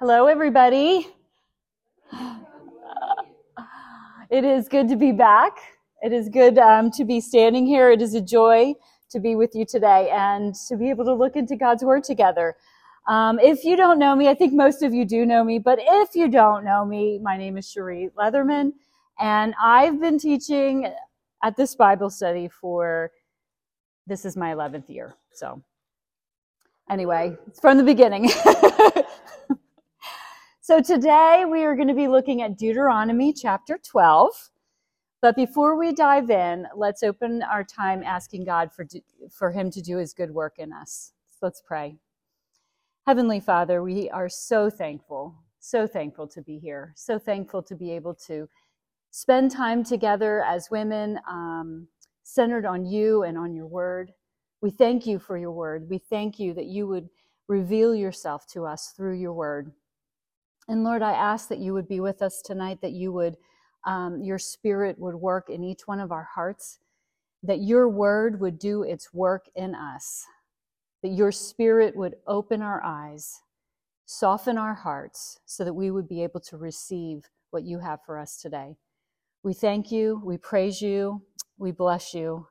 Hello, everybody. It is good to be back. It is good um, to be standing here. It is a joy to be with you today and to be able to look into God's Word together. Um, if you don't know me, I think most of you do know me, but if you don't know me, my name is Cherie Leatherman, and I've been teaching at this Bible study for this is my 11th year. So, anyway, it's from the beginning. So today we are going to be looking at Deuteronomy chapter 12. But before we dive in, let's open our time asking God for, for Him to do His good work in us. So let's pray. Heavenly Father, we are so thankful, so thankful to be here, so thankful to be able to spend time together as women, um, centered on you and on your word. We thank you for your word. We thank you that you would reveal yourself to us through your word. And Lord, I ask that you would be with us tonight, that you would, um, your spirit would work in each one of our hearts, that your word would do its work in us, that your spirit would open our eyes, soften our hearts, so that we would be able to receive what you have for us today. We thank you, we praise you, we bless you,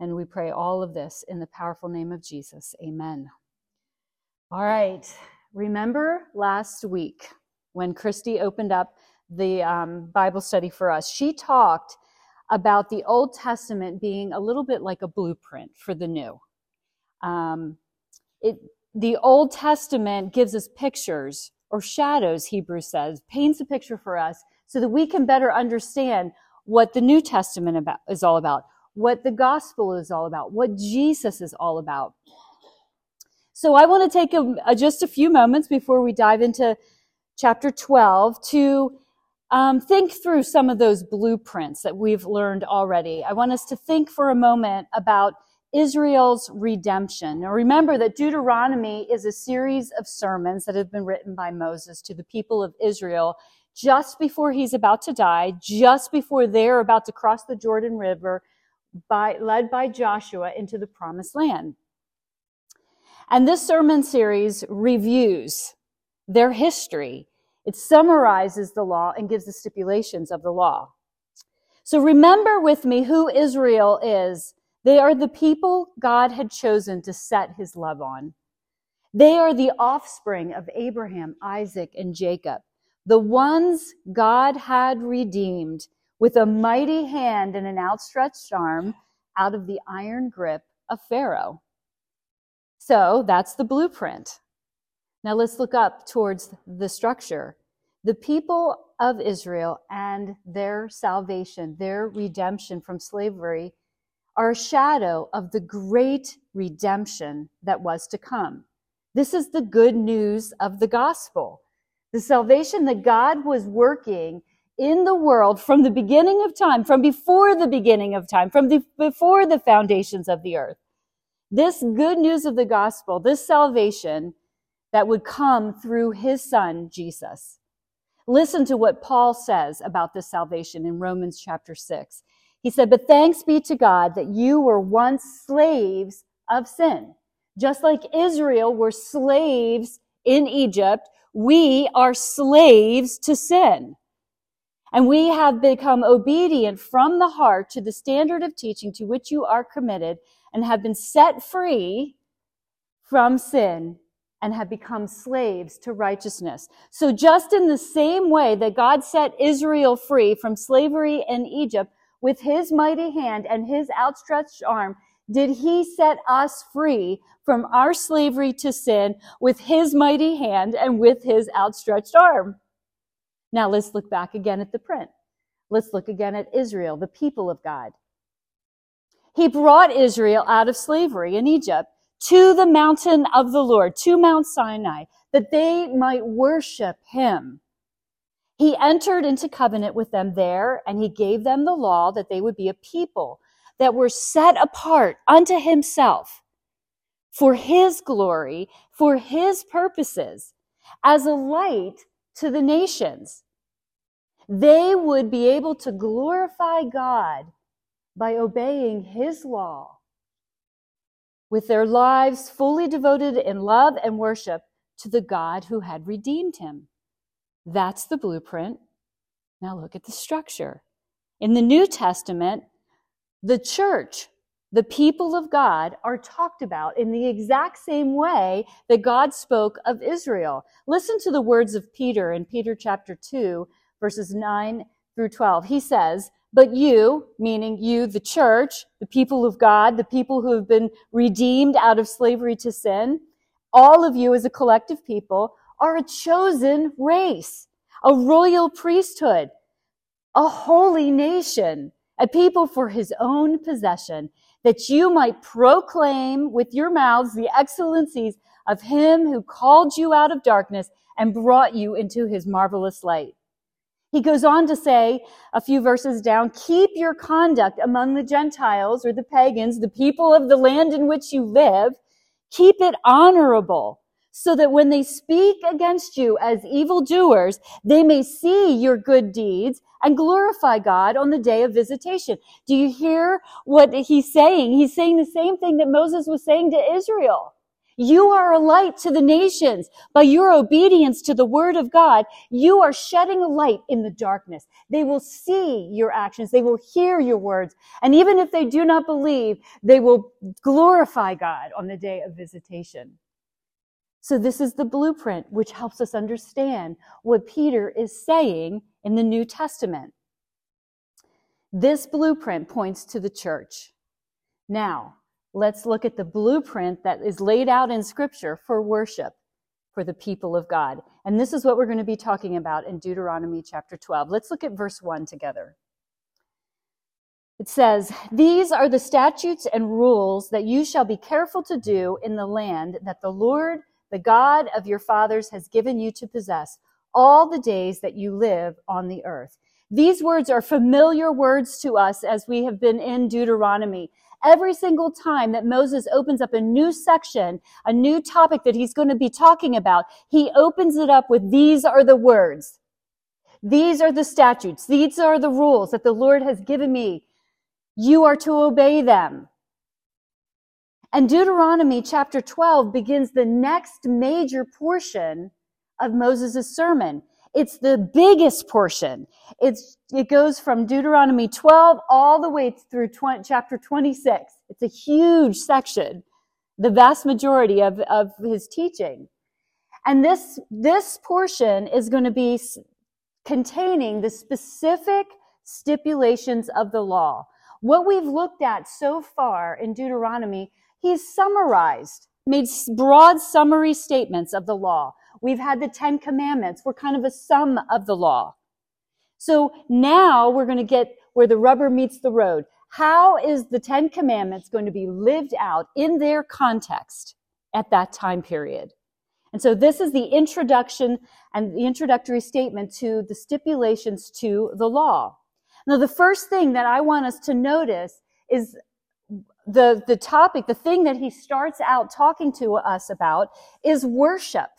and we pray all of this in the powerful name of Jesus. Amen. All right. Remember last week when Christy opened up the um, Bible study for us, she talked about the Old Testament being a little bit like a blueprint for the New. Um, it, the Old Testament gives us pictures or shadows, Hebrews says, paints a picture for us so that we can better understand what the New Testament about, is all about, what the gospel is all about, what Jesus is all about. So I want to take a, a, just a few moments before we dive into chapter 12 to um, think through some of those blueprints that we've learned already. I want us to think for a moment about Israel's redemption. Now remember that Deuteronomy is a series of sermons that have been written by Moses to the people of Israel just before he's about to die, just before they're about to cross the Jordan River, by, led by Joshua into the promised land. And this sermon series reviews their history. It summarizes the law and gives the stipulations of the law. So remember with me who Israel is. They are the people God had chosen to set his love on. They are the offspring of Abraham, Isaac, and Jacob, the ones God had redeemed with a mighty hand and an outstretched arm out of the iron grip of Pharaoh. So that's the blueprint. Now let's look up towards the structure. The people of Israel and their salvation, their redemption from slavery, are a shadow of the great redemption that was to come. This is the good news of the gospel. The salvation that God was working in the world from the beginning of time, from before the beginning of time, from the, before the foundations of the earth. This good news of the gospel, this salvation, that would come through his son, Jesus. Listen to what Paul says about this salvation in Romans chapter 6. He said, But thanks be to God that you were once slaves of sin. Just like Israel were slaves in Egypt, we are slaves to sin. And we have become obedient from the heart to the standard of teaching to which you are committed and have been set free from sin and have become slaves to righteousness. So just in the same way that God set Israel free from slavery in Egypt with his mighty hand and his outstretched arm, did he set us free from our slavery to sin with his mighty hand and with his outstretched arm. Now let's look back again at the print. Let's look again at Israel, the people of God. He brought Israel out of slavery in Egypt to the mountain of the Lord, to Mount Sinai, that they might worship him. He entered into covenant with them there, and he gave them the law that they would be a people that were set apart unto himself for his glory, for his purposes, as a light to the nations. They would be able to glorify God by obeying his law with their lives fully devoted in love and worship to the God who had redeemed him. That's the blueprint. Now look at the structure. In the New Testament, the church, the people of God, are talked about in the exact same way that God spoke of Israel. Listen to the words of Peter in Peter chapter 2, verses 9 through 12. He says, But you, meaning you, the church, the people of God, the people who have been redeemed out of slavery to sin, all of you as a collective people are a chosen race, a royal priesthood, a holy nation, a people for his own possession, that you might proclaim with your mouths the excellencies of him who called you out of darkness and brought you into his marvelous light. He goes on to say a few verses down, keep your conduct among the Gentiles or the pagans, the people of the land in which you live. Keep it honorable so that when they speak against you as evildoers, they may see your good deeds and glorify God on the day of visitation. Do you hear what he's saying? He's saying the same thing that Moses was saying to Israel. You are a light to the nations. By your obedience to the word of God, you are shedding a light in the darkness. They will see your actions. They will hear your words. And even if they do not believe, they will glorify God on the day of visitation. So this is the blueprint which helps us understand what Peter is saying in the New Testament. This blueprint points to the church. Now, let's look at the blueprint that is laid out in Scripture for worship for the people of God. And this is what we're going to be talking about in Deuteronomy chapter 12. Let's look at verse 1 together. It says, These are the statutes and rules that you shall be careful to do in the land that the Lord, the God of your fathers, has given you to possess all the days that you live on the earth. These words are familiar words to us as we have been in Deuteronomy every single time that Moses opens up a new section, a new topic that he's going to be talking about, he opens it up with these are the words. These are the statutes. These are the rules that the Lord has given me. You are to obey them. And Deuteronomy chapter 12 begins the next major portion of Moses' sermon. It's the biggest portion. It's, it goes from Deuteronomy 12 all the way through 20, chapter 26. It's a huge section, the vast majority of, of his teaching. And this, this portion is going to be containing the specific stipulations of the law. What we've looked at so far in Deuteronomy, he's summarized, made broad summary statements of the law. We've had the Ten Commandments. We're kind of a sum of the law. So now we're going to get where the rubber meets the road. How is the Ten Commandments going to be lived out in their context at that time period? And so this is the introduction and the introductory statement to the stipulations to the law. Now, the first thing that I want us to notice is the, the topic, the thing that he starts out talking to us about is worship.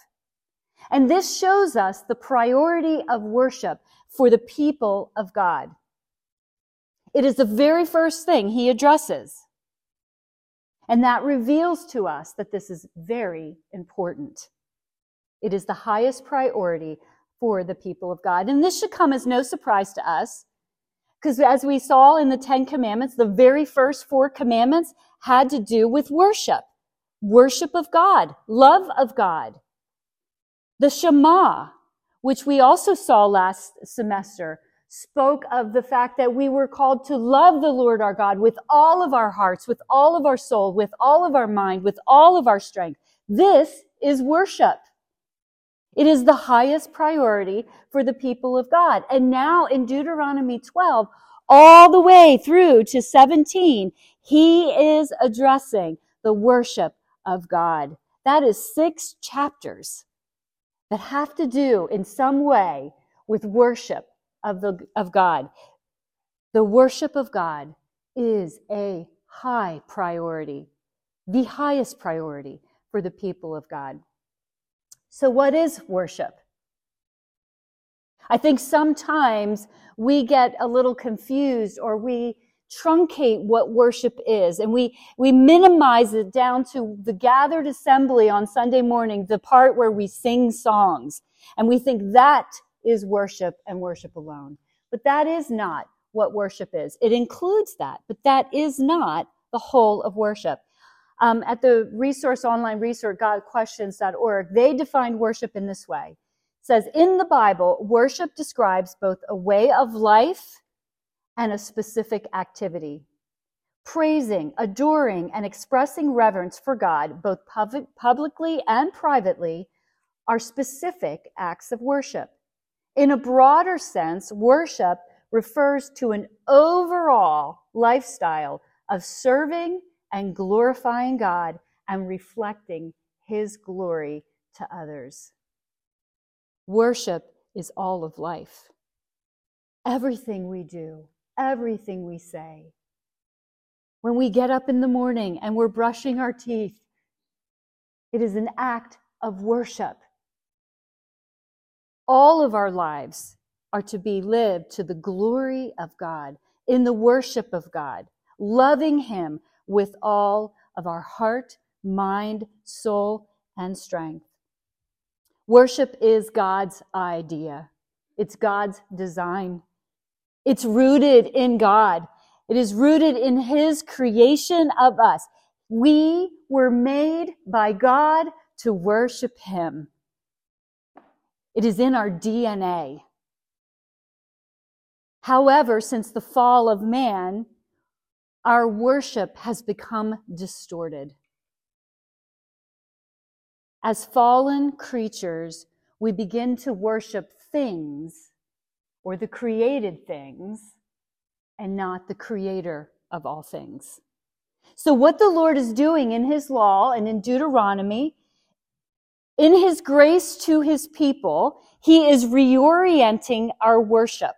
And this shows us the priority of worship for the people of God. It is the very first thing he addresses. And that reveals to us that this is very important. It is the highest priority for the people of God. And this should come as no surprise to us, because as we saw in the Ten Commandments, the very first four commandments had to do with worship worship of God, love of God. The Shema, which we also saw last semester, spoke of the fact that we were called to love the Lord our God with all of our hearts, with all of our soul, with all of our mind, with all of our strength. This is worship. It is the highest priority for the people of God. And now in Deuteronomy 12, all the way through to 17, he is addressing the worship of God. That is six chapters that have to do in some way with worship of, the, of God. The worship of God is a high priority, the highest priority for the people of God. So, what is worship? I think sometimes we get a little confused or we truncate what worship is and we, we minimize it down to the gathered assembly on Sunday morning, the part where we sing songs. And we think that is worship and worship alone. But that is not what worship is. It includes that, but that is not the whole of worship. Um, at the resource online resource gotquestions.org, they define worship in this way. It says in the Bible, worship describes both a way of life and a specific activity. Praising, adoring, and expressing reverence for God, both public, publicly and privately, are specific acts of worship. In a broader sense, worship refers to an overall lifestyle of serving and glorifying God and reflecting His glory to others. Worship is all of life. Everything we do, everything we say. When we get up in the morning and we're brushing our teeth, it is an act of worship. All of our lives are to be lived to the glory of God, in the worship of God, loving Him with all of our heart, mind, soul, and strength. Worship is God's idea. It's God's design. It's rooted in God. It is rooted in His creation of us. We were made by God to worship Him. It is in our DNA. However, since the fall of man, our worship has become distorted. As fallen creatures, we begin to worship things or the created things and not the creator of all things. So, what the Lord is doing in His law and in Deuteronomy, in His grace to His people, He is reorienting our worship.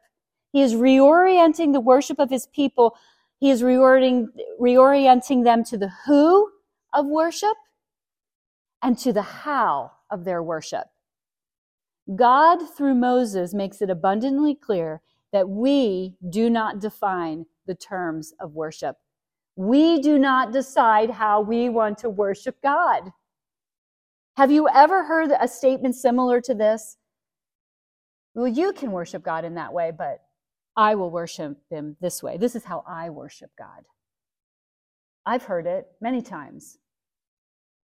He is reorienting the worship of His people. He is reorienting, reorienting them to the who of worship and to the how of their worship. God, through Moses, makes it abundantly clear that we do not define the terms of worship. We do not decide how we want to worship God. Have you ever heard a statement similar to this? Well, you can worship God in that way, but I will worship Him this way. This is how I worship God. I've heard it many times.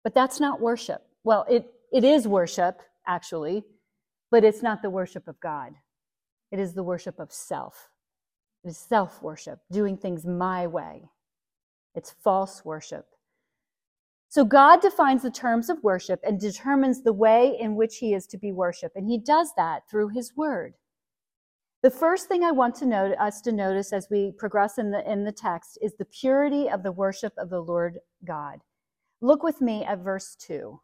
But that's not worship. Well, it, it is worship, actually, but it's not the worship of God. It is the worship of self. It is self worship, doing things my way. It's false worship. So God defines the terms of worship and determines the way in which he is to be worshiped. And he does that through his word. The first thing I want to note, us to notice as we progress in the, in the text is the purity of the worship of the Lord God. Look with me at verse 2.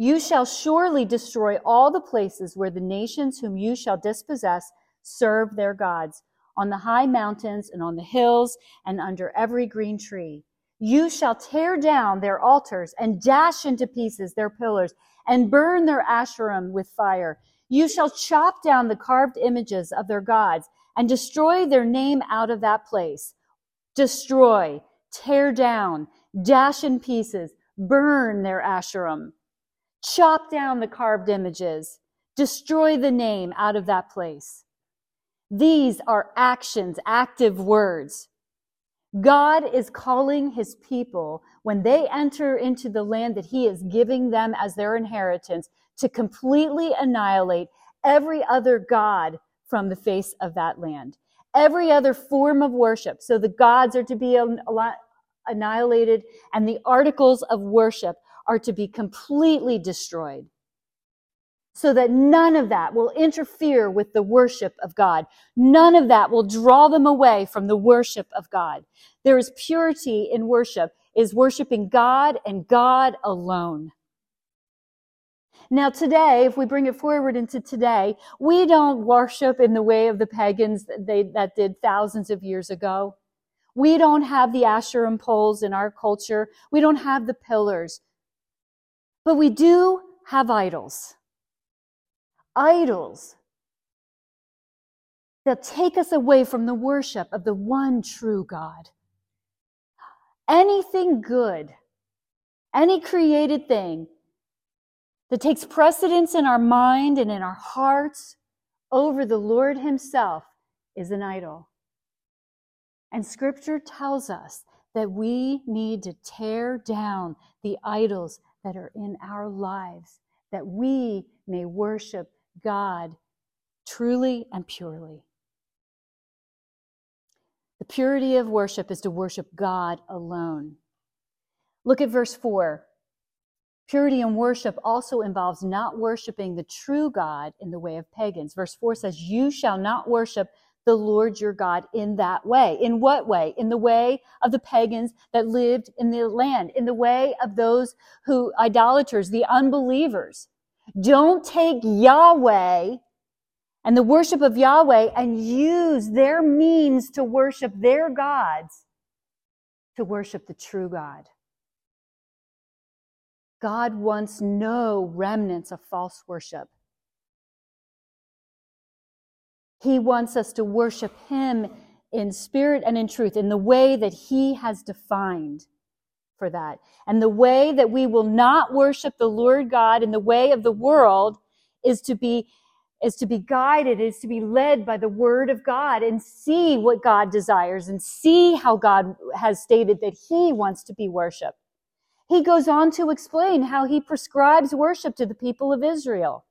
You shall surely destroy all the places where the nations whom you shall dispossess serve their gods, on the high mountains and on the hills and under every green tree. You shall tear down their altars and dash into pieces their pillars and burn their asherim with fire. You shall chop down the carved images of their gods and destroy their name out of that place. Destroy, tear down, dash in pieces, burn their asherim chop down the carved images, destroy the name out of that place. These are actions, active words. God is calling his people when they enter into the land that he is giving them as their inheritance to completely annihilate every other God from the face of that land. Every other form of worship. So the gods are to be annihilated and the articles of worship are to be completely destroyed so that none of that will interfere with the worship of God. None of that will draw them away from the worship of God. There is purity in worship, is worshiping God and God alone. Now today, if we bring it forward into today, we don't worship in the way of the pagans that, they, that did thousands of years ago. We don't have the Asherim poles in our culture. We don't have the pillars. But we do have idols. Idols that take us away from the worship of the one true God. Anything good, any created thing that takes precedence in our mind and in our hearts over the Lord Himself is an idol. And Scripture tells us that we need to tear down the idols that are in our lives, that we may worship God truly and purely. The purity of worship is to worship God alone. Look at verse 4. Purity in worship also involves not worshiping the true God in the way of pagans. Verse 4 says, You shall not worship the Lord your God in that way. In what way? In the way of the pagans that lived in the land, in the way of those who, idolaters, the unbelievers. Don't take Yahweh and the worship of Yahweh and use their means to worship their gods to worship the true God. God wants no remnants of false worship. He wants us to worship Him in spirit and in truth, in the way that He has defined for that. And the way that we will not worship the Lord God in the way of the world is to be is to be guided, is to be led by the word of God and see what God desires and see how God has stated that he wants to be worshiped. He goes on to explain how he prescribes worship to the people of Israel.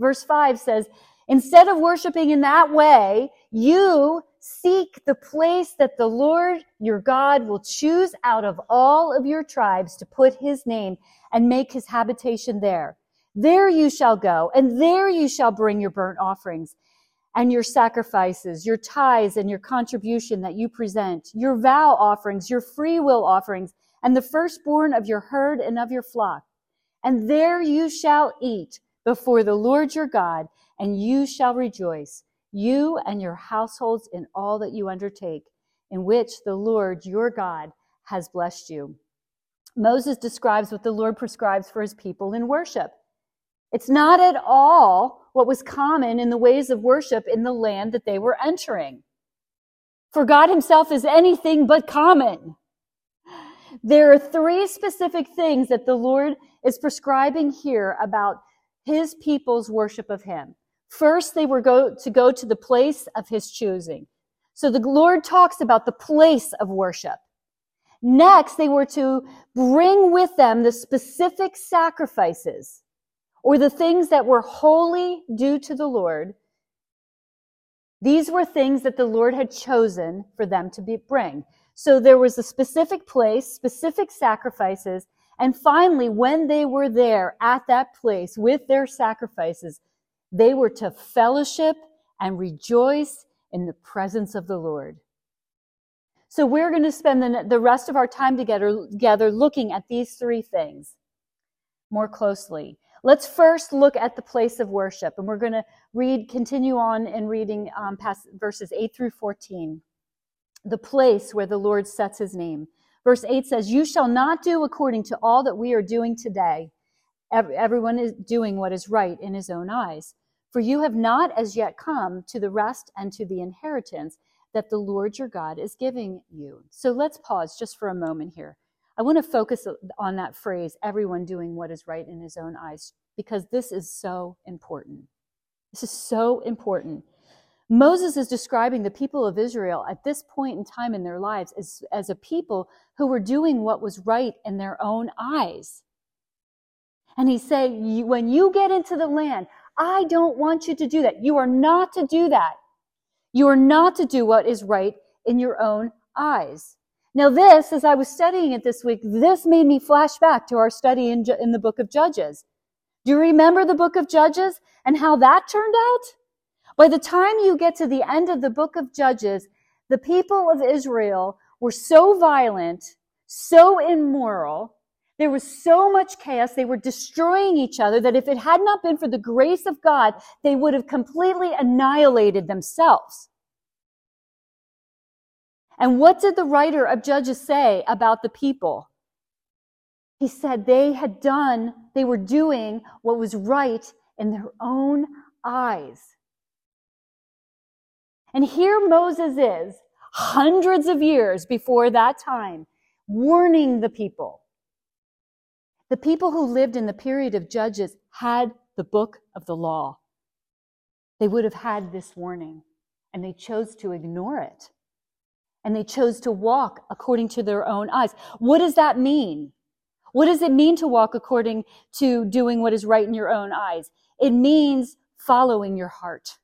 Verse 5 says, Instead of worshiping in that way, you seek the place that the Lord your God will choose out of all of your tribes to put his name and make his habitation there. There you shall go, and there you shall bring your burnt offerings and your sacrifices, your tithes and your contribution that you present, your vow offerings, your free will offerings, and the firstborn of your herd and of your flock. And there you shall eat before the Lord your God, and you shall rejoice you and your households in all that you undertake, in which the Lord your God has blessed you. Moses describes what the Lord prescribes for his people in worship. It's not at all what was common in the ways of worship in the land that they were entering. For God himself is anything but common. There are three specific things that the Lord is prescribing here about his people's worship of him. First, they were go, to go to the place of his choosing. So the Lord talks about the place of worship. Next, they were to bring with them the specific sacrifices or the things that were holy due to the Lord. These were things that the Lord had chosen for them to be, bring. So there was a specific place, specific sacrifices, and finally, when they were there at that place with their sacrifices, they were to fellowship and rejoice in the presence of the Lord. So we're going to spend the, the rest of our time together, together looking at these three things more closely. Let's first look at the place of worship, and we're going to read, continue on in reading um, past verses 8 through 14. The place where the Lord sets his name. Verse 8 says, You shall not do according to all that we are doing today. Everyone is doing what is right in his own eyes. For you have not as yet come to the rest and to the inheritance that the Lord your God is giving you. So let's pause just for a moment here. I want to focus on that phrase, everyone doing what is right in his own eyes, because this is so important. This is so important. Moses is describing the people of Israel at this point in time in their lives as, as a people who were doing what was right in their own eyes. And he's saying, when you get into the land, I don't want you to do that. You are not to do that. You are not to do what is right in your own eyes. Now, this, as I was studying it this week, this made me flash back to our study in, in the book of Judges. Do you remember the book of Judges and how that turned out? By the time you get to the end of the book of Judges, the people of Israel were so violent, so immoral, there was so much chaos. They were destroying each other that if it had not been for the grace of God, they would have completely annihilated themselves. And what did the writer of Judges say about the people? He said they had done, they were doing what was right in their own eyes. And here Moses is, hundreds of years before that time, warning the people. The people who lived in the period of Judges had the book of the law. They would have had this warning, and they chose to ignore it. And they chose to walk according to their own eyes. What does that mean? What does it mean to walk according to doing what is right in your own eyes? It means following your heart.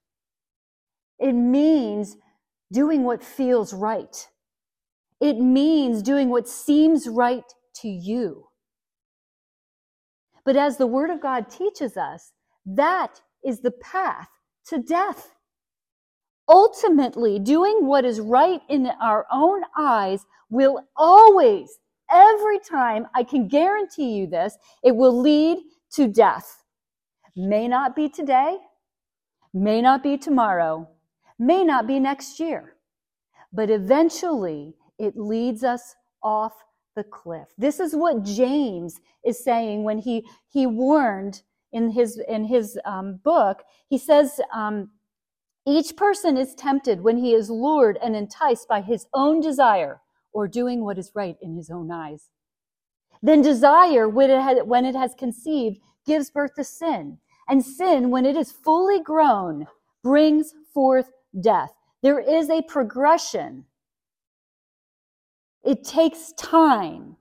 It means doing what feels right. It means doing what seems right to you. But as the Word of God teaches us, that is the path to death. Ultimately, doing what is right in our own eyes will always, every time, I can guarantee you this, it will lead to death. May not be today, may not be tomorrow, may not be next year, but eventually it leads us off the cliff. This is what James is saying when he, he warned in his, in his um, book. He says, um, each person is tempted when he is lured and enticed by his own desire or doing what is right in his own eyes. Then desire, when it, has, when it has conceived, gives birth to sin. And sin, when it is fully grown, brings forth death. There is a progression. It takes time.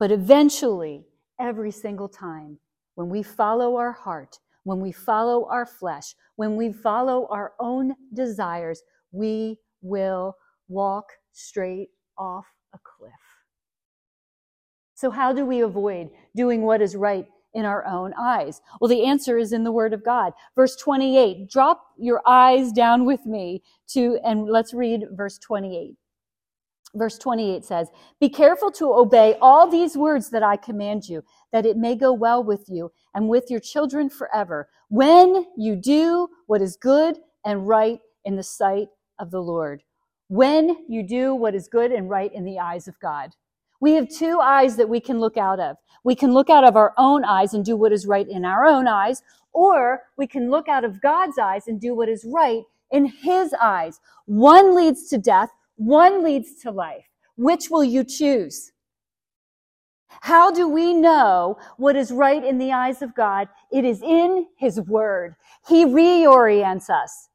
But eventually, every single time, when we follow our heart, when we follow our flesh, when we follow our own desires, we will walk straight off a cliff. So, how do we avoid doing what is right in our own eyes? Well, the answer is in the Word of God. Verse 28. Drop your eyes down with me to, and let's read verse 28. Verse 28 says, Be careful to obey all these words that I command you, that it may go well with you and with your children forever, when you do what is good and right in the sight of the Lord. When you do what is good and right in the eyes of God. We have two eyes that we can look out of. We can look out of our own eyes and do what is right in our own eyes, or we can look out of God's eyes and do what is right in his eyes. One leads to death, one leads to life. Which will you choose? How do we know what is right in the eyes of God? It is in His Word. He reorients us.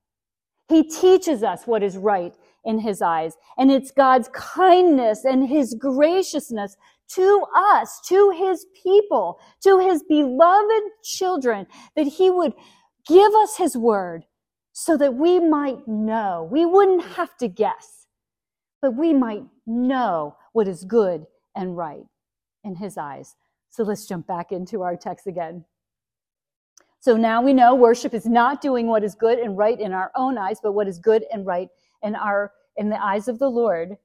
He teaches us what is right in His eyes. And it's God's kindness and His graciousness to us, to His people, to His beloved children, that He would give us His Word so that we might know. We wouldn't have to guess, but we might know what is good and right in his eyes. So let's jump back into our text again. So now we know worship is not doing what is good and right in our own eyes, but what is good and right in our in the eyes of the Lord.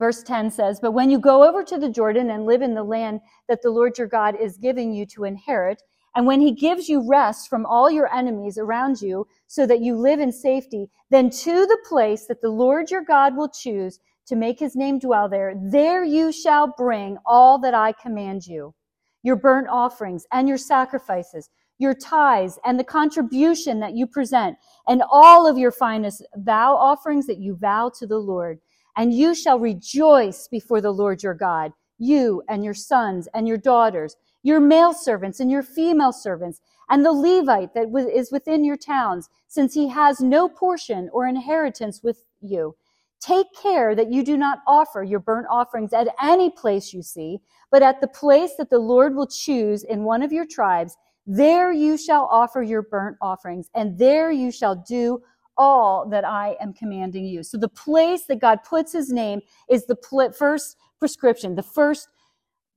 Verse 10 says, But when you go over to the Jordan and live in the land that the Lord your God is giving you to inherit, and when he gives you rest from all your enemies around you so that you live in safety, then to the place that the Lord your God will choose to make his name dwell there, there you shall bring all that I command you, your burnt offerings and your sacrifices, your tithes and the contribution that you present, and all of your finest vow offerings that you vow to the Lord. And you shall rejoice before the Lord your God, you and your sons and your daughters, your male servants and your female servants, and the Levite that is within your towns, since he has no portion or inheritance with you Take care that you do not offer your burnt offerings at any place you see, but at the place that the Lord will choose in one of your tribes, there you shall offer your burnt offerings, and there you shall do all that I am commanding you. So the place that God puts his name is the pl- first prescription, the first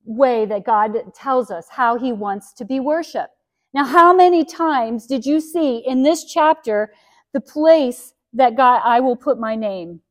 way that God tells us how he wants to be worshiped. Now, how many times did you see in this chapter the place that God, I will put my name?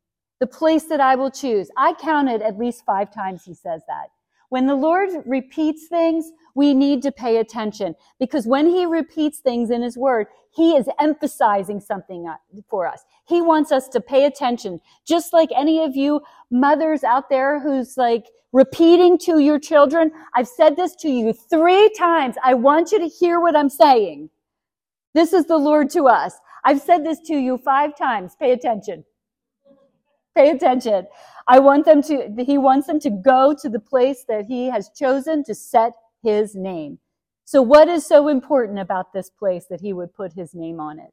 the place that I will choose. I counted at least five times he says that. When the Lord repeats things, we need to pay attention because when he repeats things in his word, he is emphasizing something uh, for us. He wants us to pay attention. Just like any of you mothers out there who's like repeating to your children, I've said this to you three times. I want you to hear what I'm saying. This is the Lord to us. I've said this to you five times. Pay attention. Pay attention. I want them to, he wants them to go to the place that he has chosen to set his name. So what is so important about this place that he would put his name on it?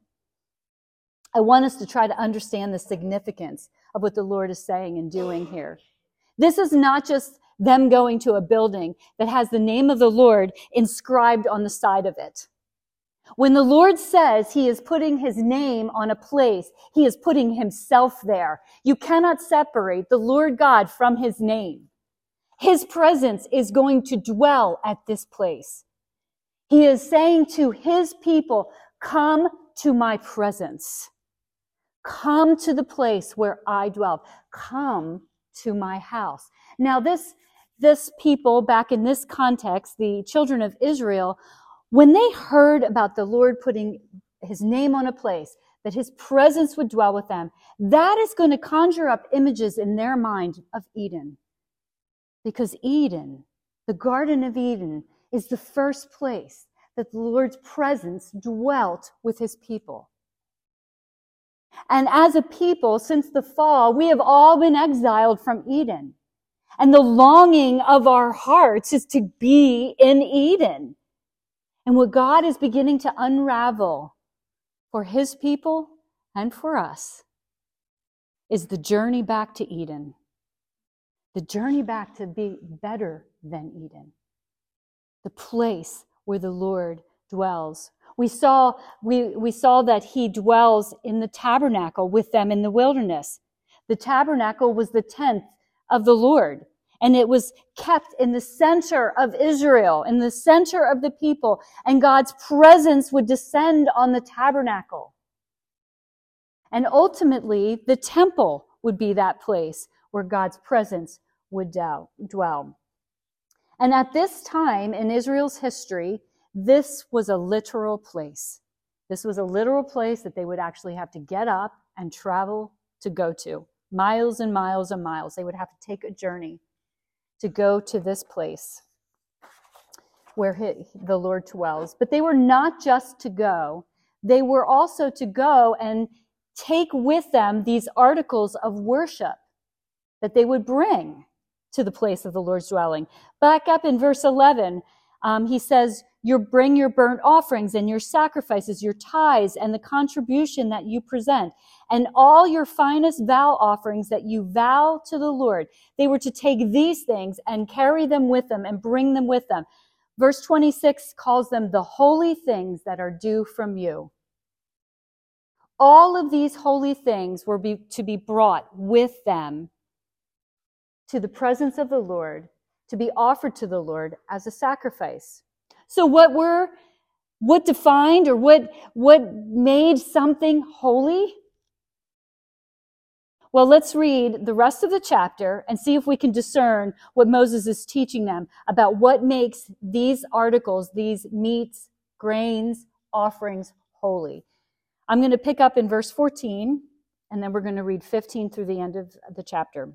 I want us to try to understand the significance of what the Lord is saying and doing here. This is not just them going to a building that has the name of the Lord inscribed on the side of it. When the Lord says he is putting his name on a place, he is putting himself there. You cannot separate the Lord God from his name. His presence is going to dwell at this place. He is saying to his people, come to my presence. Come to the place where I dwell. Come to my house. Now this, this people back in this context, the children of Israel, when they heard about the Lord putting his name on a place, that his presence would dwell with them, that is going to conjure up images in their mind of Eden. Because Eden, the Garden of Eden, is the first place that the Lord's presence dwelt with his people. And as a people, since the fall, we have all been exiled from Eden. And the longing of our hearts is to be in Eden. And what God is beginning to unravel for his people and for us is the journey back to Eden. The journey back to be better than Eden. The place where the Lord dwells. We saw, we, we saw that he dwells in the tabernacle with them in the wilderness. The tabernacle was the tenth of the Lord and it was kept in the center of Israel, in the center of the people, and God's presence would descend on the tabernacle. And ultimately, the temple would be that place where God's presence would dwell. And at this time in Israel's history, this was a literal place. This was a literal place that they would actually have to get up and travel to go to. Miles and miles and miles. They would have to take a journey to go to this place where he, the Lord dwells. But they were not just to go, they were also to go and take with them these articles of worship that they would bring to the place of the Lord's dwelling. Back up in verse 11, um, he says, you bring your burnt offerings and your sacrifices, your tithes and the contribution that you present and all your finest vow offerings that you vow to the Lord. They were to take these things and carry them with them and bring them with them. Verse 26 calls them the holy things that are due from you. All of these holy things were be, to be brought with them to the presence of the Lord, to be offered to the Lord as a sacrifice. So what were, what defined or what, what made something holy? Well, let's read the rest of the chapter and see if we can discern what Moses is teaching them about what makes these articles, these meats, grains, offerings holy. I'm going to pick up in verse 14 and then we're going to read 15 through the end of the chapter.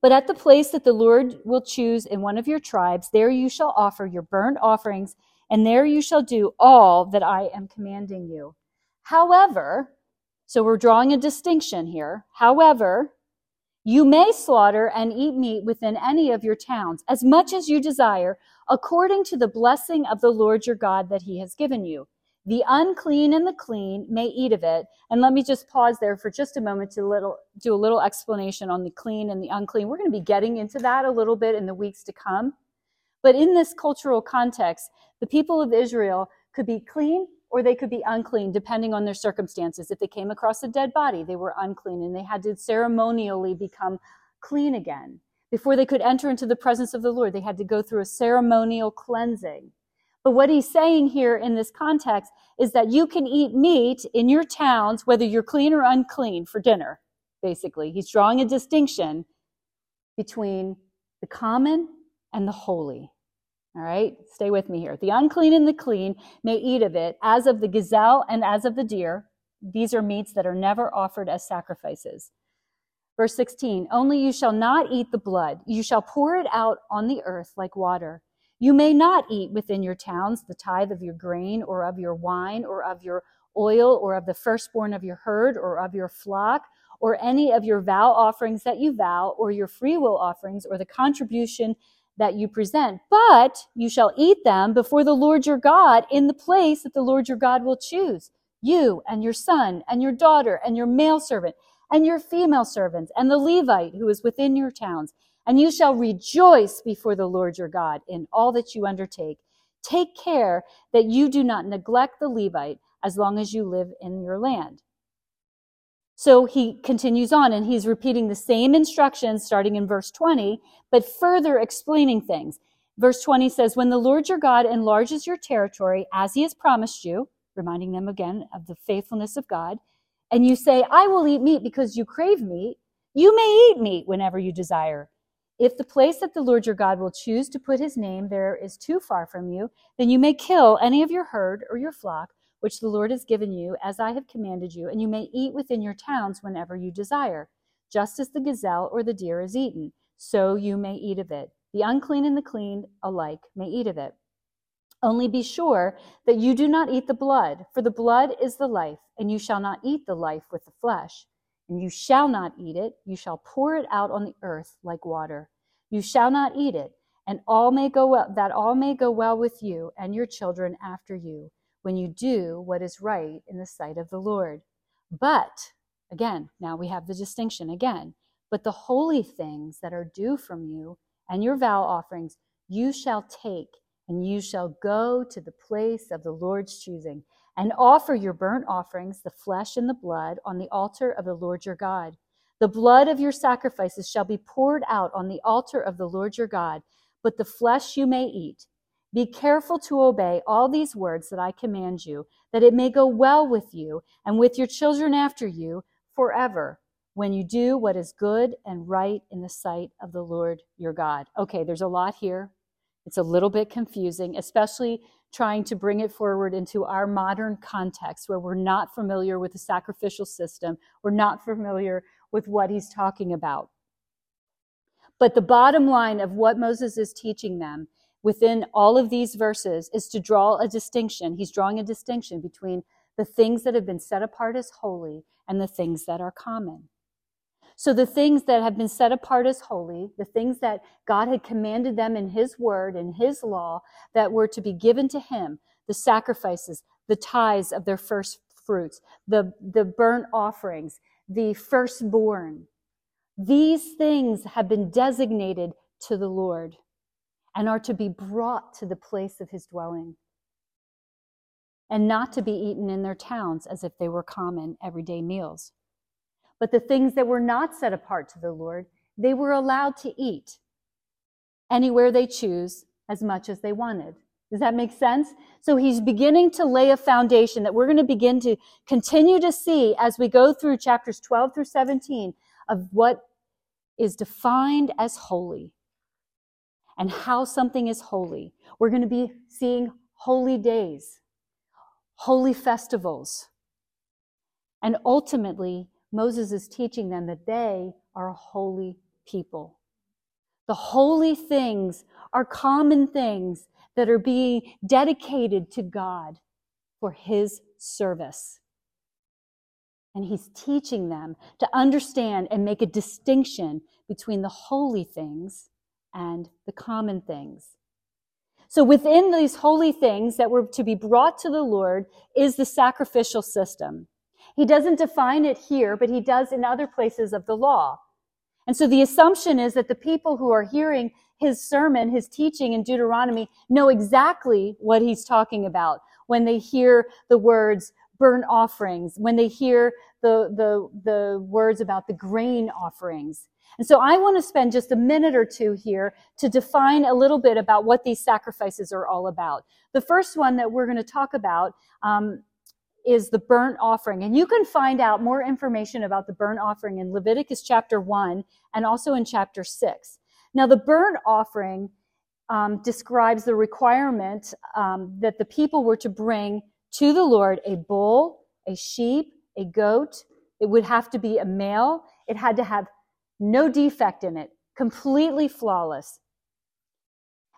But at the place that the Lord will choose in one of your tribes, there you shall offer your burnt offerings, and there you shall do all that I am commanding you. However, so we're drawing a distinction here. However, you may slaughter and eat meat within any of your towns, as much as you desire, according to the blessing of the Lord your God that he has given you. The unclean and the clean may eat of it. And let me just pause there for just a moment to little, do a little explanation on the clean and the unclean. We're going to be getting into that a little bit in the weeks to come. But in this cultural context, the people of Israel could be clean or they could be unclean depending on their circumstances. If they came across a dead body, they were unclean and they had to ceremonially become clean again. Before they could enter into the presence of the Lord, they had to go through a ceremonial cleansing. But what he's saying here in this context is that you can eat meat in your towns, whether you're clean or unclean, for dinner, basically. He's drawing a distinction between the common and the holy. All right, stay with me here. The unclean and the clean may eat of it, as of the gazelle and as of the deer. These are meats that are never offered as sacrifices. Verse 16, only you shall not eat the blood. You shall pour it out on the earth like water. You may not eat within your towns the tithe of your grain or of your wine or of your oil, or of the firstborn of your herd, or of your flock, or any of your vow offerings that you vow, or your freewill offerings, or the contribution that you present. But you shall eat them before the Lord your God in the place that the Lord your God will choose. You and your son and your daughter and your male servant and your female servants and the Levite who is within your towns. And you shall rejoice before the Lord your God in all that you undertake. Take care that you do not neglect the Levite as long as you live in your land. So he continues on and he's repeating the same instructions starting in verse 20, but further explaining things. Verse 20 says, When the Lord your God enlarges your territory as he has promised you, reminding them again of the faithfulness of God, and you say, I will eat meat because you crave meat, you may eat meat whenever you desire. If the place that the Lord your God will choose to put his name there is too far from you, then you may kill any of your herd or your flock which the Lord has given you, as I have commanded you, and you may eat within your towns whenever you desire. Just as the gazelle or the deer is eaten, so you may eat of it. The unclean and the clean alike may eat of it. Only be sure that you do not eat the blood, for the blood is the life, and you shall not eat the life with the flesh. And you shall not eat it, you shall pour it out on the earth like water. You shall not eat it, and all may go well, that all may go well with you and your children after you when you do what is right in the sight of the Lord. But, again, now we have the distinction again, but the holy things that are due from you and your vow offerings you shall take, and you shall go to the place of the Lord's choosing, and offer your burnt offerings, the flesh and the blood, on the altar of the Lord your God. The blood of your sacrifices shall be poured out on the altar of the Lord your God, but the flesh you may eat be careful to obey all these words that I command you, that it may go well with you and with your children after you forever when you do what is good and right in the sight of the Lord your God. Okay, there's a lot here. It's a little bit confusing, especially trying to bring it forward into our modern context where we're not familiar with the sacrificial system. We're not familiar with what he's talking about. But the bottom line of what Moses is teaching them within all of these verses is to draw a distinction. He's drawing a distinction between the things that have been set apart as holy and the things that are common. So the things that have been set apart as holy, the things that God had commanded them in His word in His law that were to be given to Him, the sacrifices, the tithes of their first fruits, the, the burnt offerings, the firstborn. These things have been designated to the Lord and are to be brought to the place of his dwelling, and not to be eaten in their towns as if they were common everyday meals. But the things that were not set apart to the Lord, they were allowed to eat anywhere they choose as much as they wanted. Does that make sense? So he's beginning to lay a foundation that we're going to begin to continue to see as we go through chapters 12 through 17 of what is defined as holy and how something is holy. We're going to be seeing holy days, holy festivals. And ultimately, Moses is teaching them that they are a holy people. The holy things are common things that are being dedicated to God for his service. And he's teaching them to understand and make a distinction between the holy things and the common things. So within these holy things that were to be brought to the Lord is the sacrificial system. He doesn't define it here, but he does in other places of the law. And so the assumption is that the people who are hearing his sermon, his teaching in Deuteronomy, know exactly what he's talking about when they hear the words burnt offerings, when they hear the, the, the words about the grain offerings. And so I want to spend just a minute or two here to define a little bit about what these sacrifices are all about. The first one that we're going to talk about um, is the burnt offering. And you can find out more information about the burnt offering in Leviticus chapter 1 and also in chapter 6. Now, the burnt offering um, describes the requirement um, that the people were to bring to the Lord a bull, a sheep, a goat. It would have to be a male. It had to have no defect in it, completely flawless.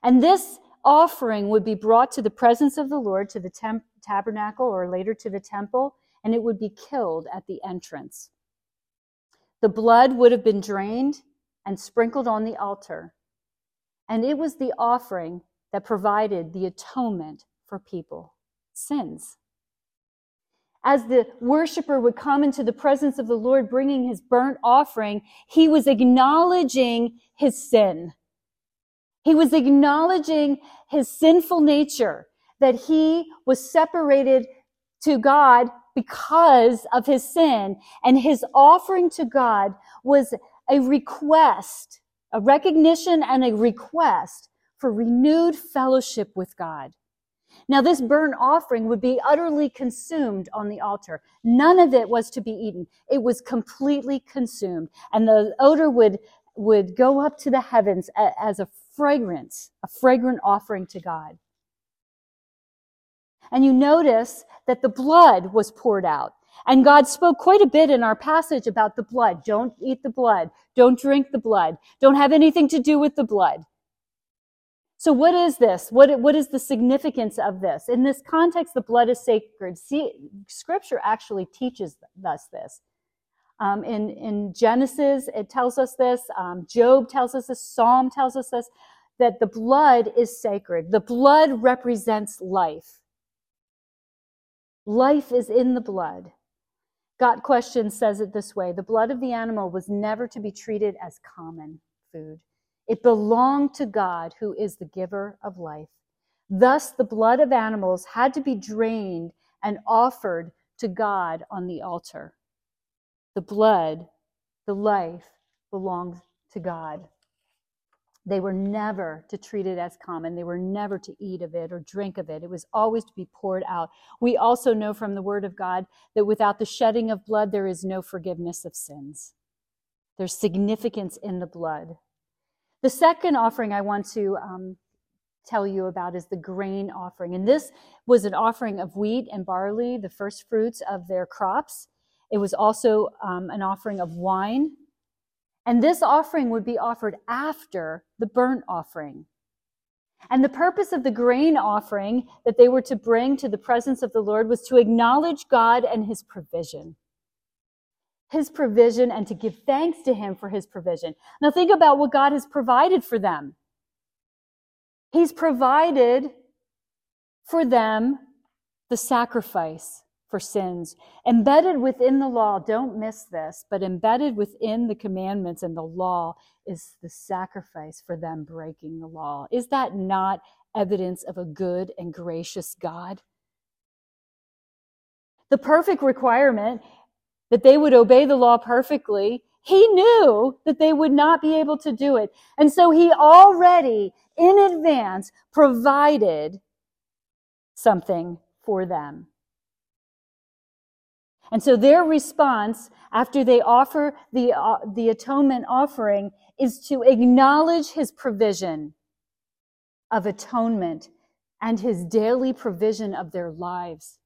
And this offering would be brought to the presence of the Lord, to the temp- tabernacle, or later to the temple, and it would be killed at the entrance. The blood would have been drained and sprinkled on the altar, and it was the offering that provided the atonement for people sins. As the worshiper would come into the presence of the Lord bringing his burnt offering, he was acknowledging his sin. He was acknowledging his sinful nature, that he was separated to God because of his sin. And his offering to God was a request, a recognition and a request for renewed fellowship with God. Now, this burnt offering would be utterly consumed on the altar. None of it was to be eaten. It was completely consumed. And the odor would, would go up to the heavens as a fragrance, a fragrant offering to God. And you notice that the blood was poured out. And God spoke quite a bit in our passage about the blood. Don't eat the blood. Don't drink the blood. Don't have anything to do with the blood. So what is this? What, what is the significance of this? In this context, the blood is sacred. See, scripture actually teaches us this. Um, in, in Genesis, it tells us this. Um, Job tells us this. Psalm tells us this, that the blood is sacred. The blood represents life. Life is in the blood. Got Question says it this way. The blood of the animal was never to be treated as common food. It belonged to God, who is the giver of life. Thus, the blood of animals had to be drained and offered to God on the altar. The blood, the life, belongs to God. They were never to treat it as common. They were never to eat of it or drink of it. It was always to be poured out. We also know from the Word of God that without the shedding of blood, there is no forgiveness of sins. There's significance in the blood. The second offering I want to um, tell you about is the grain offering. And this was an offering of wheat and barley, the first fruits of their crops. It was also um, an offering of wine. And this offering would be offered after the burnt offering. And the purpose of the grain offering that they were to bring to the presence of the Lord was to acknowledge God and his provision his provision and to give thanks to him for his provision. Now think about what God has provided for them. He's provided for them the sacrifice for sins. Embedded within the law, don't miss this, but embedded within the commandments and the law is the sacrifice for them breaking the law. Is that not evidence of a good and gracious God? The perfect requirement that they would obey the law perfectly, he knew that they would not be able to do it. And so he already in advance provided something for them. And so their response after they offer the, uh, the atonement offering is to acknowledge his provision of atonement and his daily provision of their lives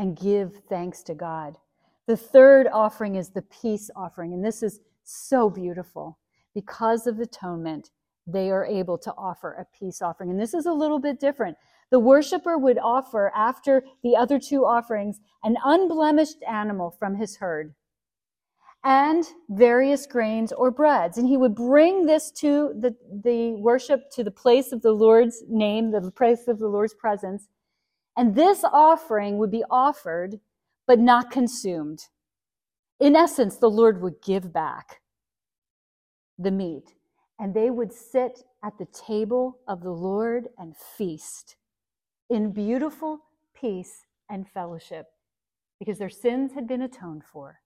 and give thanks to God. The third offering is the peace offering, and this is so beautiful. Because of atonement, they are able to offer a peace offering. And this is a little bit different. The worshiper would offer, after the other two offerings, an unblemished animal from his herd and various grains or breads. And he would bring this to the, the worship to the place of the Lord's name, the place of the Lord's presence. And this offering would be offered, but not consumed. In essence, the Lord would give back the meat, and they would sit at the table of the Lord and feast in beautiful peace and fellowship because their sins had been atoned for.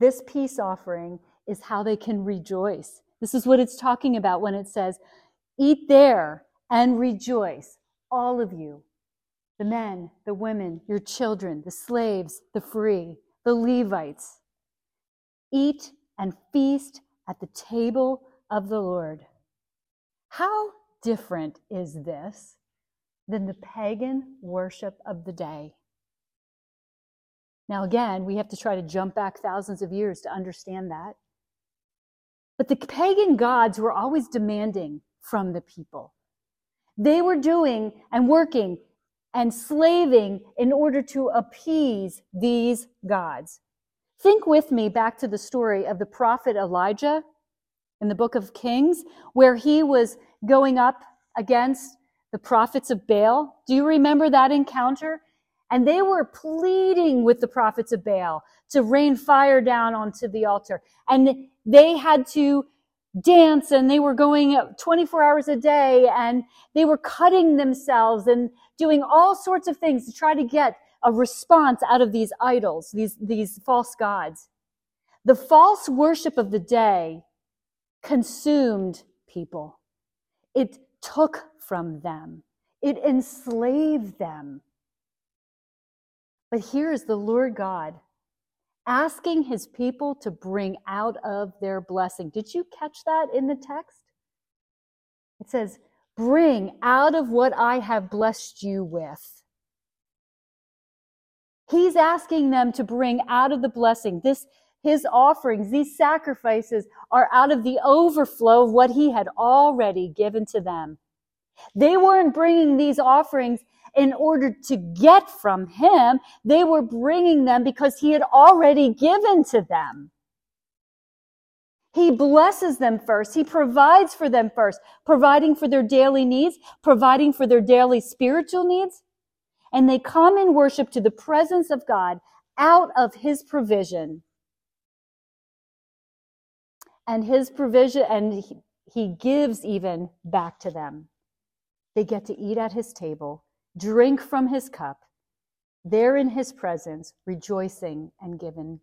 This peace offering is how they can rejoice. This is what it's talking about when it says, Eat there and rejoice all of you the men, the women, your children, the slaves, the free, the Levites. Eat and feast at the table of the Lord. How different is this than the pagan worship of the day? Now, again, we have to try to jump back thousands of years to understand that. But the pagan gods were always demanding from the people. They were doing and working and slaving in order to appease these gods. Think with me back to the story of the prophet Elijah in the book of Kings, where he was going up against the prophets of Baal. Do you remember that encounter? And they were pleading with the prophets of Baal to rain fire down onto the altar. And they had to dance and they were going 24 hours a day and they were cutting themselves and doing all sorts of things to try to get a response out of these idols, these, these false gods. The false worship of the day consumed people. It took from them. It enslaved them. But here is the Lord God asking his people to bring out of their blessing. Did you catch that in the text? It says, Bring out of what I have blessed you with. He's asking them to bring out of the blessing. This, his offerings, these sacrifices are out of the overflow of what he had already given to them. They weren't bringing these offerings in order to get from him. They were bringing them because he had already given to them. He blesses them first. He provides for them first, providing for their daily needs, providing for their daily spiritual needs. And they come in worship to the presence of God out of his provision. And his provision, and he, gives even back to them. They get to eat at his table, drink from his cup, there in his presence, rejoicing and giving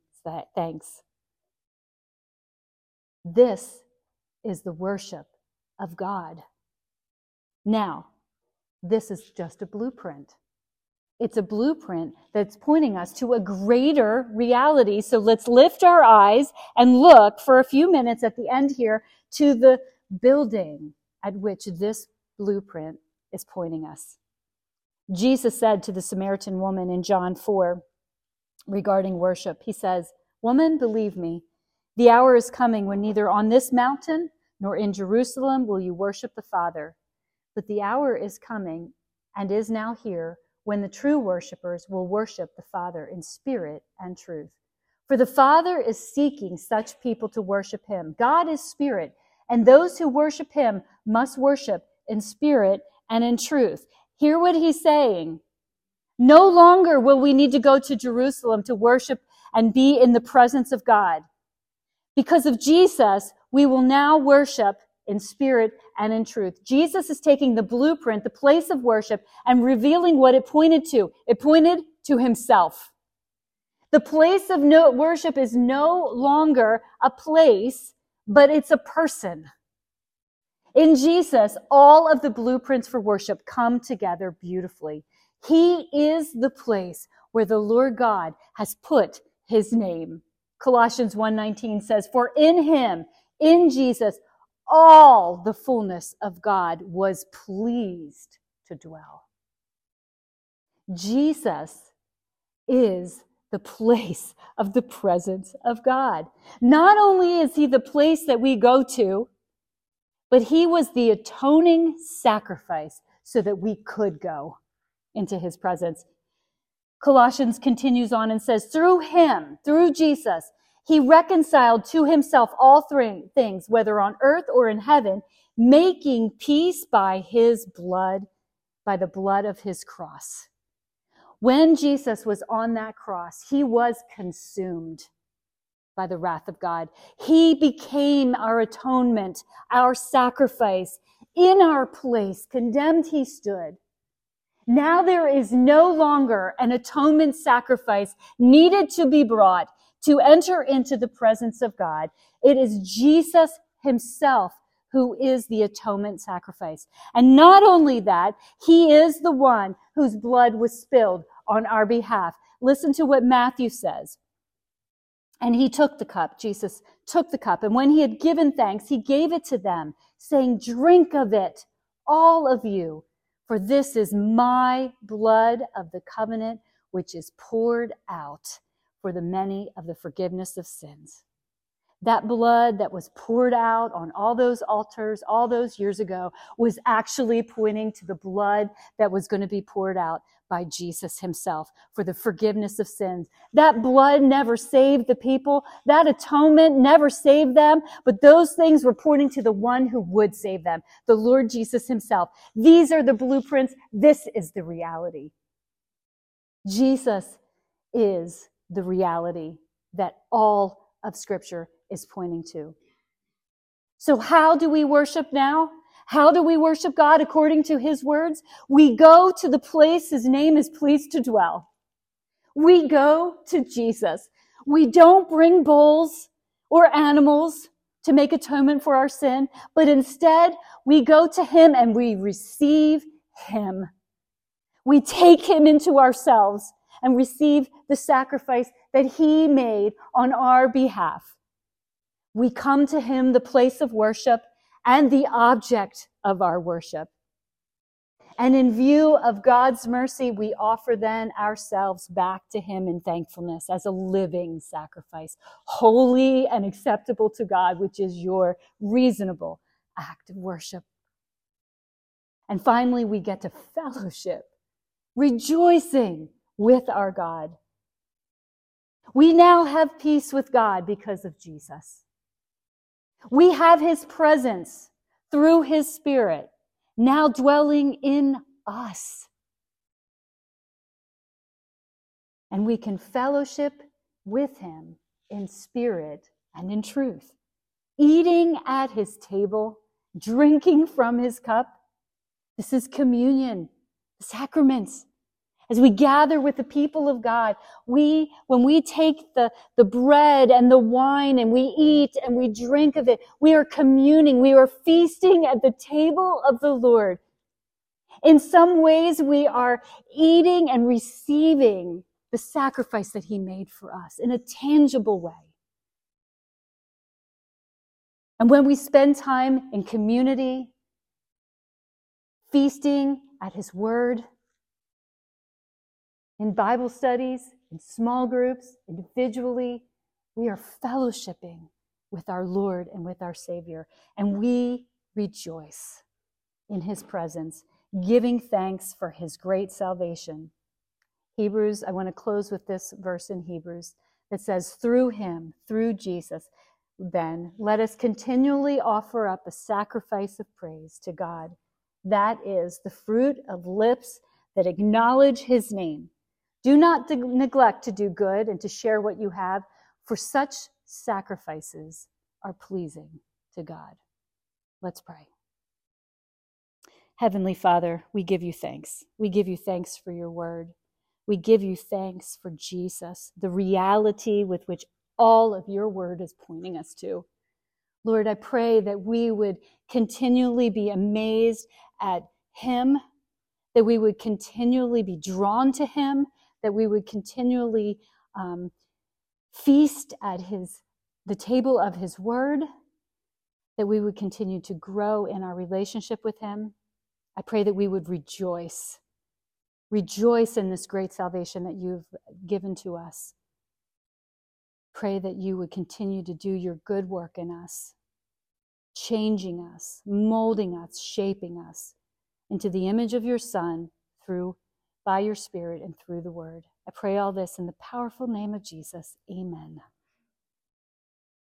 thanks. This is the worship of God. Now, this is just a blueprint. It's a blueprint that's pointing us to a greater reality. So let's lift our eyes and look for a few minutes at the end here to the building at which this blueprint is pointing us. Jesus said to the Samaritan woman in John 4 regarding worship, He says, Woman, believe me, the hour is coming when neither on this mountain nor in Jerusalem will you worship the Father. But the hour is coming and is now here when the true worshipers will worship the Father in spirit and truth. For the Father is seeking such people to worship him. God is spirit, and those who worship him must worship in spirit and in truth. Hear what he's saying. No longer will we need to go to Jerusalem to worship and be in the presence of God. Because of Jesus, we will now worship in spirit and in truth. Jesus is taking the blueprint, the place of worship, and revealing what it pointed to. It pointed to himself. The place of worship is no longer a place, but it's a person. In Jesus, all of the blueprints for worship come together beautifully. He is the place where the Lord God has put his name. Colossians 1:19 says, "For in him, in Jesus, all the fullness of God was pleased to dwell." Jesus is the place of the presence of God. Not only is he the place that we go to, but he was the atoning sacrifice so that we could go into his presence. Colossians continues on and says, through him, through Jesus, he reconciled to himself all three things, whether on earth or in heaven, making peace by his blood, by the blood of his cross. When Jesus was on that cross, he was consumed by the wrath of God. He became our atonement, our sacrifice. In our place, condemned he stood now there is no longer an atonement sacrifice needed to be brought to enter into the presence of God. It is Jesus himself who is the atonement sacrifice. And not only that, he is the one whose blood was spilled on our behalf. Listen to what Matthew says. And he took the cup. Jesus took the cup. And when he had given thanks, he gave it to them, saying, Drink of it, all of you. For this is my blood of the covenant, which is poured out for the many of the forgiveness of sins. That blood that was poured out on all those altars all those years ago was actually pointing to the blood that was going to be poured out by Jesus himself for the forgiveness of sins. That blood never saved the people. That atonement never saved them, but those things were pointing to the one who would save them, the Lord Jesus himself. These are the blueprints. This is the reality. Jesus is the reality that all of scripture is pointing to. So how do we worship now? How do we worship God according to his words? We go to the place his name is pleased to dwell. We go to Jesus. We don't bring bulls or animals to make atonement for our sin, but instead we go to him and we receive him. We take him into ourselves and receive the sacrifice that he made on our behalf. We come to him, the place of worship, and the object of our worship. And in view of God's mercy, we offer then ourselves back to Him in thankfulness as a living sacrifice, holy and acceptable to God, which is your reasonable act of worship. And finally, we get to fellowship, rejoicing with our God. We now have peace with God because of Jesus. We have his presence through his spirit now dwelling in us. And we can fellowship with him in spirit and in truth, eating at his table, drinking from his cup. This is communion, the sacraments as we gather with the people of God, we, when we take the, the bread and the wine and we eat and we drink of it, we are communing. We are feasting at the table of the Lord. In some ways, we are eating and receiving the sacrifice that he made for us in a tangible way. And when we spend time in community, feasting at his word, in Bible studies, in small groups, individually. We are fellowshipping with our Lord and with our Savior, and we rejoice in His presence, giving thanks for His great salvation. Hebrews, I want to close with this verse in Hebrews that says, Through Him, through Jesus, then let us continually offer up a sacrifice of praise to God. That is the fruit of lips that acknowledge His name. Do not de- neglect to do good and to share what you have, for such sacrifices are pleasing to God. Let's pray. Heavenly Father, we give you thanks. We give you thanks for your word. We give you thanks for Jesus, the reality with which all of your word is pointing us to. Lord, I pray that we would continually be amazed at him, that we would continually be drawn to him, that we would continually um, feast at his the table of his word that we would continue to grow in our relationship with him. I pray that we would rejoice rejoice in this great salvation that you've given to us. Pray that you would continue to do your good work in us changing us molding us shaping us into the image of your son through by your Spirit and through the Word. I pray all this in the powerful name of Jesus. Amen.